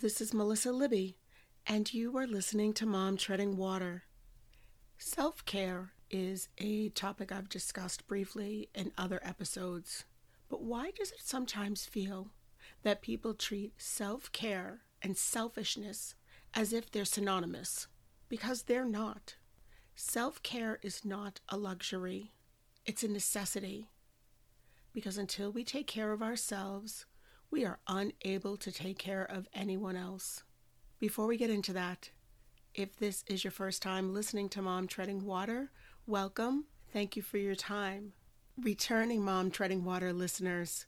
this is Melissa Libby, and you are listening to Mom Treading Water. Self care is a topic I've discussed briefly in other episodes, but why does it sometimes feel that people treat self care and selfishness as if they're synonymous? Because they're not. Self care is not a luxury, it's a necessity. Because until we take care of ourselves, we are unable to take care of anyone else. Before we get into that, if this is your first time listening to Mom Treading Water, welcome. Thank you for your time. Returning Mom Treading Water listeners,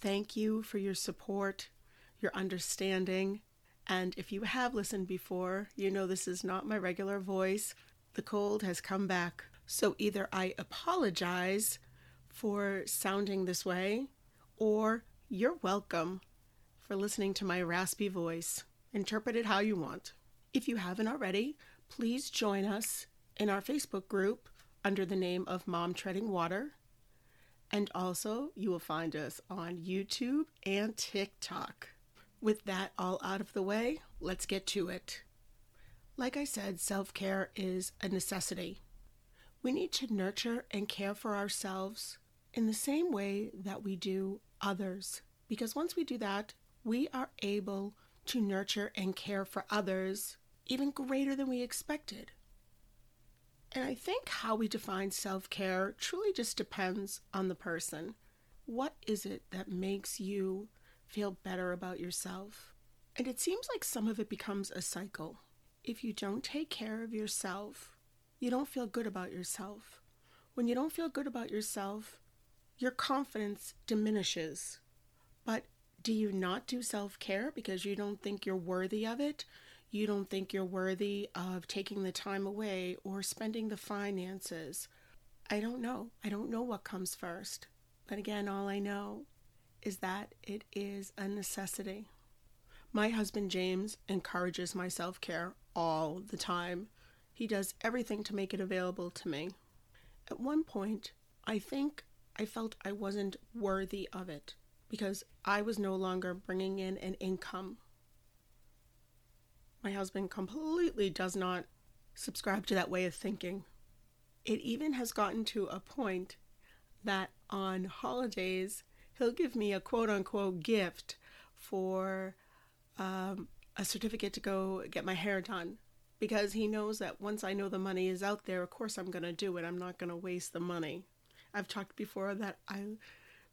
thank you for your support, your understanding, and if you have listened before, you know this is not my regular voice. The cold has come back. So either I apologize for sounding this way, or you're welcome for listening to my raspy voice. Interpret it how you want. If you haven't already, please join us in our Facebook group under the name of Mom Treading Water. And also, you will find us on YouTube and TikTok. With that all out of the way, let's get to it. Like I said, self care is a necessity. We need to nurture and care for ourselves in the same way that we do others. Because once we do that, we are able to nurture and care for others even greater than we expected. And I think how we define self care truly just depends on the person. What is it that makes you feel better about yourself? And it seems like some of it becomes a cycle. If you don't take care of yourself, you don't feel good about yourself. When you don't feel good about yourself, your confidence diminishes. But do you not do self care because you don't think you're worthy of it? You don't think you're worthy of taking the time away or spending the finances? I don't know. I don't know what comes first. But again, all I know is that it is a necessity. My husband James encourages my self care all the time. He does everything to make it available to me. At one point, I think I felt I wasn't worthy of it because I was no longer bringing in an income. My husband completely does not subscribe to that way of thinking. It even has gotten to a point that on holidays, he'll give me a quote unquote gift for um, a certificate to go get my hair done because he knows that once I know the money is out there, of course I'm going to do it. I'm not going to waste the money. I've talked before that I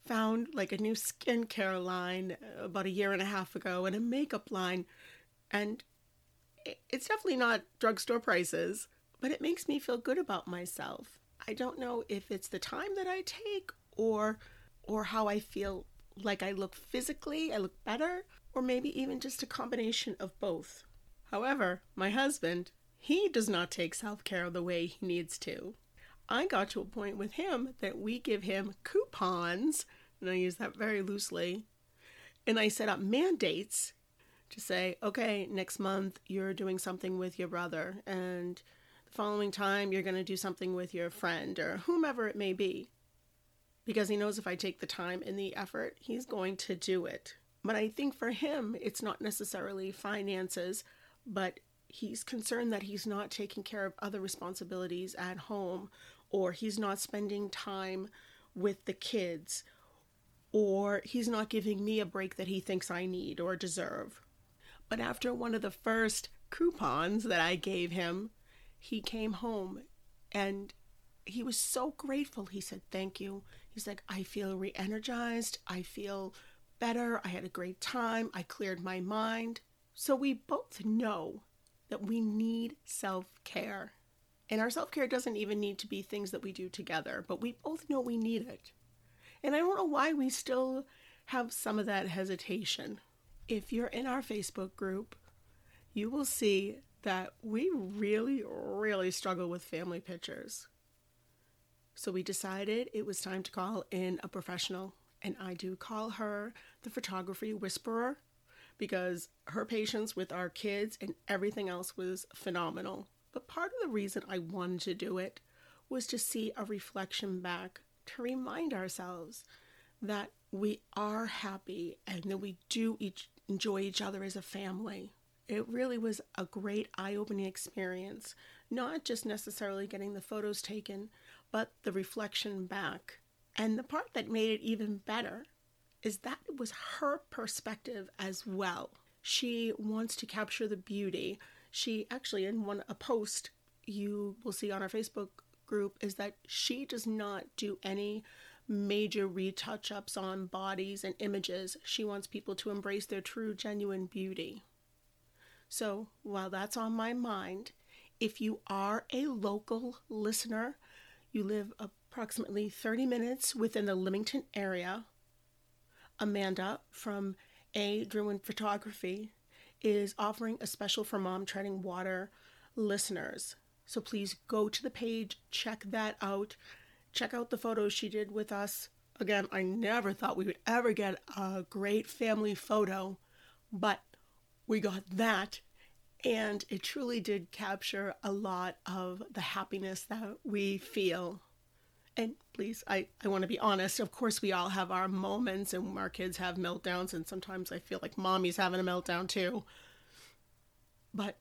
found like a new skincare line about a year and a half ago and a makeup line. And it's definitely not drugstore prices, but it makes me feel good about myself. I don't know if it's the time that I take or or how I feel like I look physically, I look better, or maybe even just a combination of both. However, my husband, he does not take self-care the way he needs to. I got to a point with him that we give him coupons, and I use that very loosely, and I set up mandates to say, okay, next month you're doing something with your brother, and the following time you're going to do something with your friend or whomever it may be. Because he knows if I take the time and the effort, he's going to do it. But I think for him, it's not necessarily finances, but he's concerned that he's not taking care of other responsibilities at home or he's not spending time with the kids, or he's not giving me a break that he thinks I need or deserve. But after one of the first coupons that I gave him, he came home and he was so grateful. He said, Thank you. He's like, I feel re energized. I feel better. I had a great time. I cleared my mind. So we both know that we need self care. And our self care doesn't even need to be things that we do together, but we both know we need it. And I don't know why we still have some of that hesitation. If you're in our Facebook group, you will see that we really, really struggle with family pictures. So we decided it was time to call in a professional, and I do call her the photography whisperer because her patience with our kids and everything else was phenomenal. But part of the reason I wanted to do it was to see a reflection back, to remind ourselves that we are happy and that we do each enjoy each other as a family. It really was a great eye opening experience, not just necessarily getting the photos taken, but the reflection back. And the part that made it even better is that it was her perspective as well. She wants to capture the beauty. She actually, in one a post you will see on our Facebook group, is that she does not do any major retouch ups on bodies and images. She wants people to embrace their true, genuine beauty. So, while that's on my mind, if you are a local listener, you live approximately 30 minutes within the Leamington area, Amanda from A. Druin Photography is offering a special for Mom Treading Water listeners. So please go to the page, check that out check out the photos she did with us. Again, I never thought we would ever get a great family photo, but we got that. And it truly did capture a lot of the happiness that we feel. And please, I, I want to be honest. Of course, we all have our moments and our kids have meltdowns, and sometimes I feel like mommy's having a meltdown too. But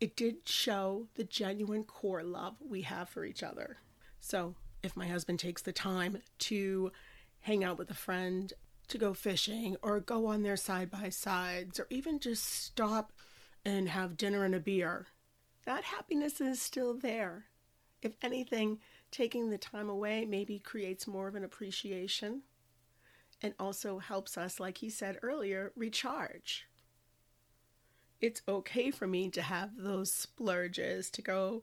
it did show the genuine core love we have for each other. So if my husband takes the time to hang out with a friend, to go fishing, or go on their side by sides, or even just stop and have dinner and a beer, that happiness is still there. If anything, taking the time away maybe creates more of an appreciation and also helps us, like he said earlier, recharge. It's okay for me to have those splurges to go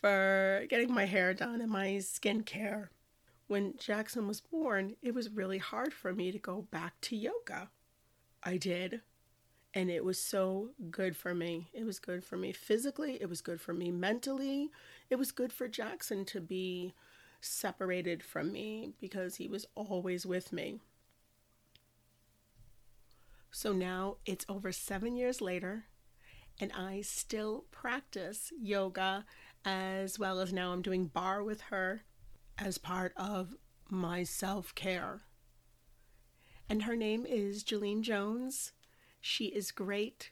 for getting my hair done and my skincare. When Jackson was born, it was really hard for me to go back to yoga. I did. And it was so good for me. It was good for me physically, it was good for me mentally. It was good for Jackson to be separated from me because he was always with me. So now it's over seven years later, and I still practice yoga as well as now I'm doing barre with her as part of my self care. And her name is Jalene Jones. She is great.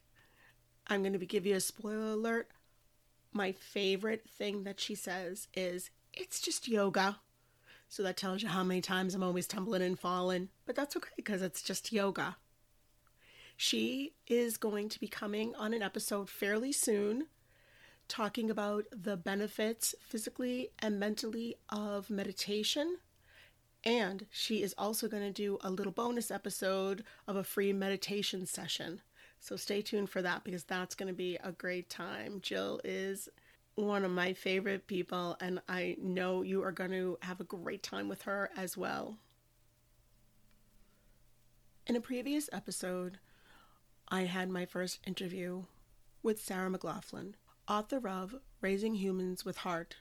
I'm going to give you a spoiler alert. My favorite thing that she says is, It's just yoga. So that tells you how many times I'm always tumbling and falling, but that's okay because it's just yoga. She is going to be coming on an episode fairly soon talking about the benefits physically and mentally of meditation. And she is also going to do a little bonus episode of a free meditation session. So stay tuned for that because that's going to be a great time. Jill is one of my favorite people, and I know you are going to have a great time with her as well. In a previous episode, I had my first interview with Sarah MacLaughlin, author of Raising Humans with Heart.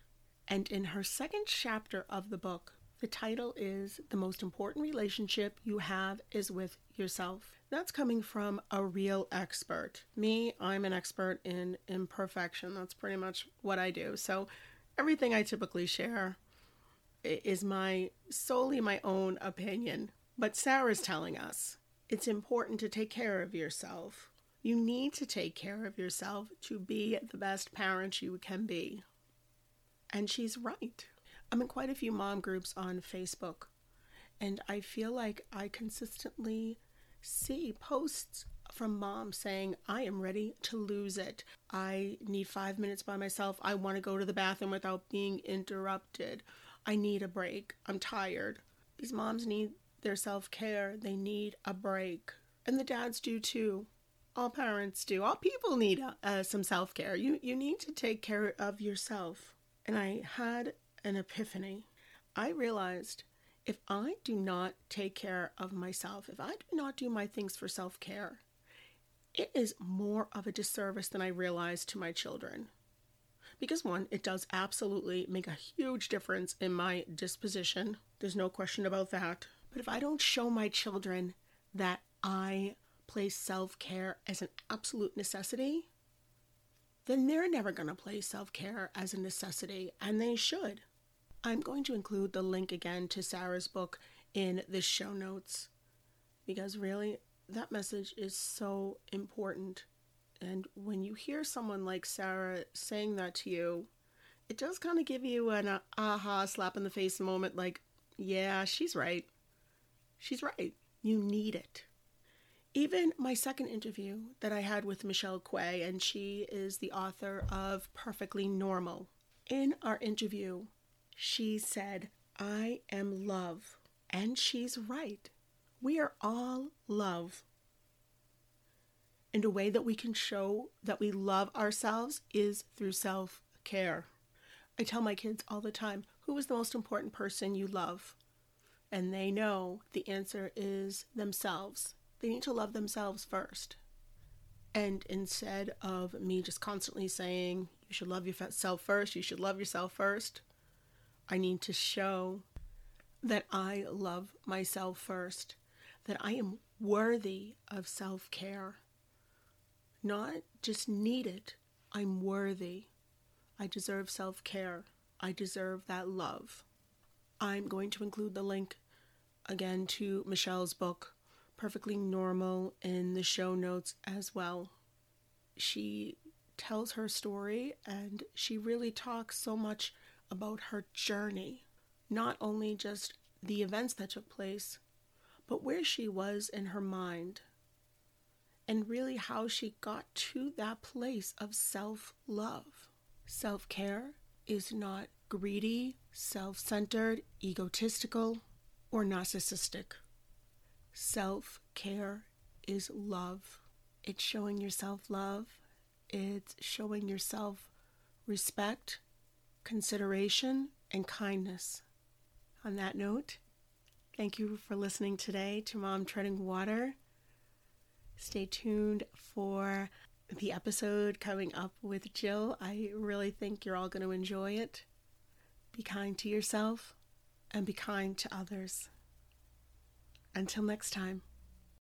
And in her second chapter of the book, the title is The Most Important Relationship You Have Is With Yourself. That's coming from a real expert. Me, I'm an expert in imperfection. That's pretty much what I do. So everything I typically share is my solely my own opinion. But Sarah's telling us it's important to take care of yourself. You need to take care of yourself to be the best parent you can be. And she's right. I'm in quite a few mom groups on Facebook, and I feel like I consistently see posts from moms saying, I am ready to lose it. I need five minutes by myself. I want to go to the bathroom without being interrupted. I need a break. I'm tired. These moms need their self care, they need a break. And the dads do too all parents do. All people need uh, some self care. You you need to take care of yourself. And I had an epiphany. I realized if I do not take care of myself, if I do not do my things for self care, it is more of a disservice than I realized to my children. Because, one, it does absolutely make a huge difference in my disposition. There's no question about that. But if I don't show my children that I place self care as an absolute necessity, then they're never going to place self care as a necessity, and they should. I'm going to include the link again to Sarah's book in the show notes because really that message is so important. And when you hear someone like Sarah saying that to you, it does kind of give you an uh, aha slap in the face moment like, yeah, she's right. She's right. You need it. Even my second interview that I had with Michelle Kuei, and she is the author of Perfectly Normal. In our interview, she said, I am love. And she's right. We are all love. And a way that we can show that we love ourselves is through self care. I tell my kids all the time who is the most important person you love? And they know the answer is themselves. They need to love themselves first. And instead of me just constantly saying, you should love yourself first, you should love yourself first, I need to show that I love myself first, that I am worthy of self care. Not just need it, I'm worthy. I deserve self care. I deserve that love. I'm going to include the link again to Michelle's book, Perfectly Normal, in the show notes as well. She tells her story and she really talks so much about her journey, not only just the events that took place, but where she was in her mind, and really how she got to that place of self love. Self care is not greedy, self centered, egotistical, or narcissistic. Self care is love. It's showing yourself love, it's showing yourself respect, consideration, and kindness. On that note, thank you for listening today to Mom Treading Water. Stay tuned for the episode coming up with Jill. I really think you're all going to enjoy it. Be kind to yourself and be kind to others. Until next time.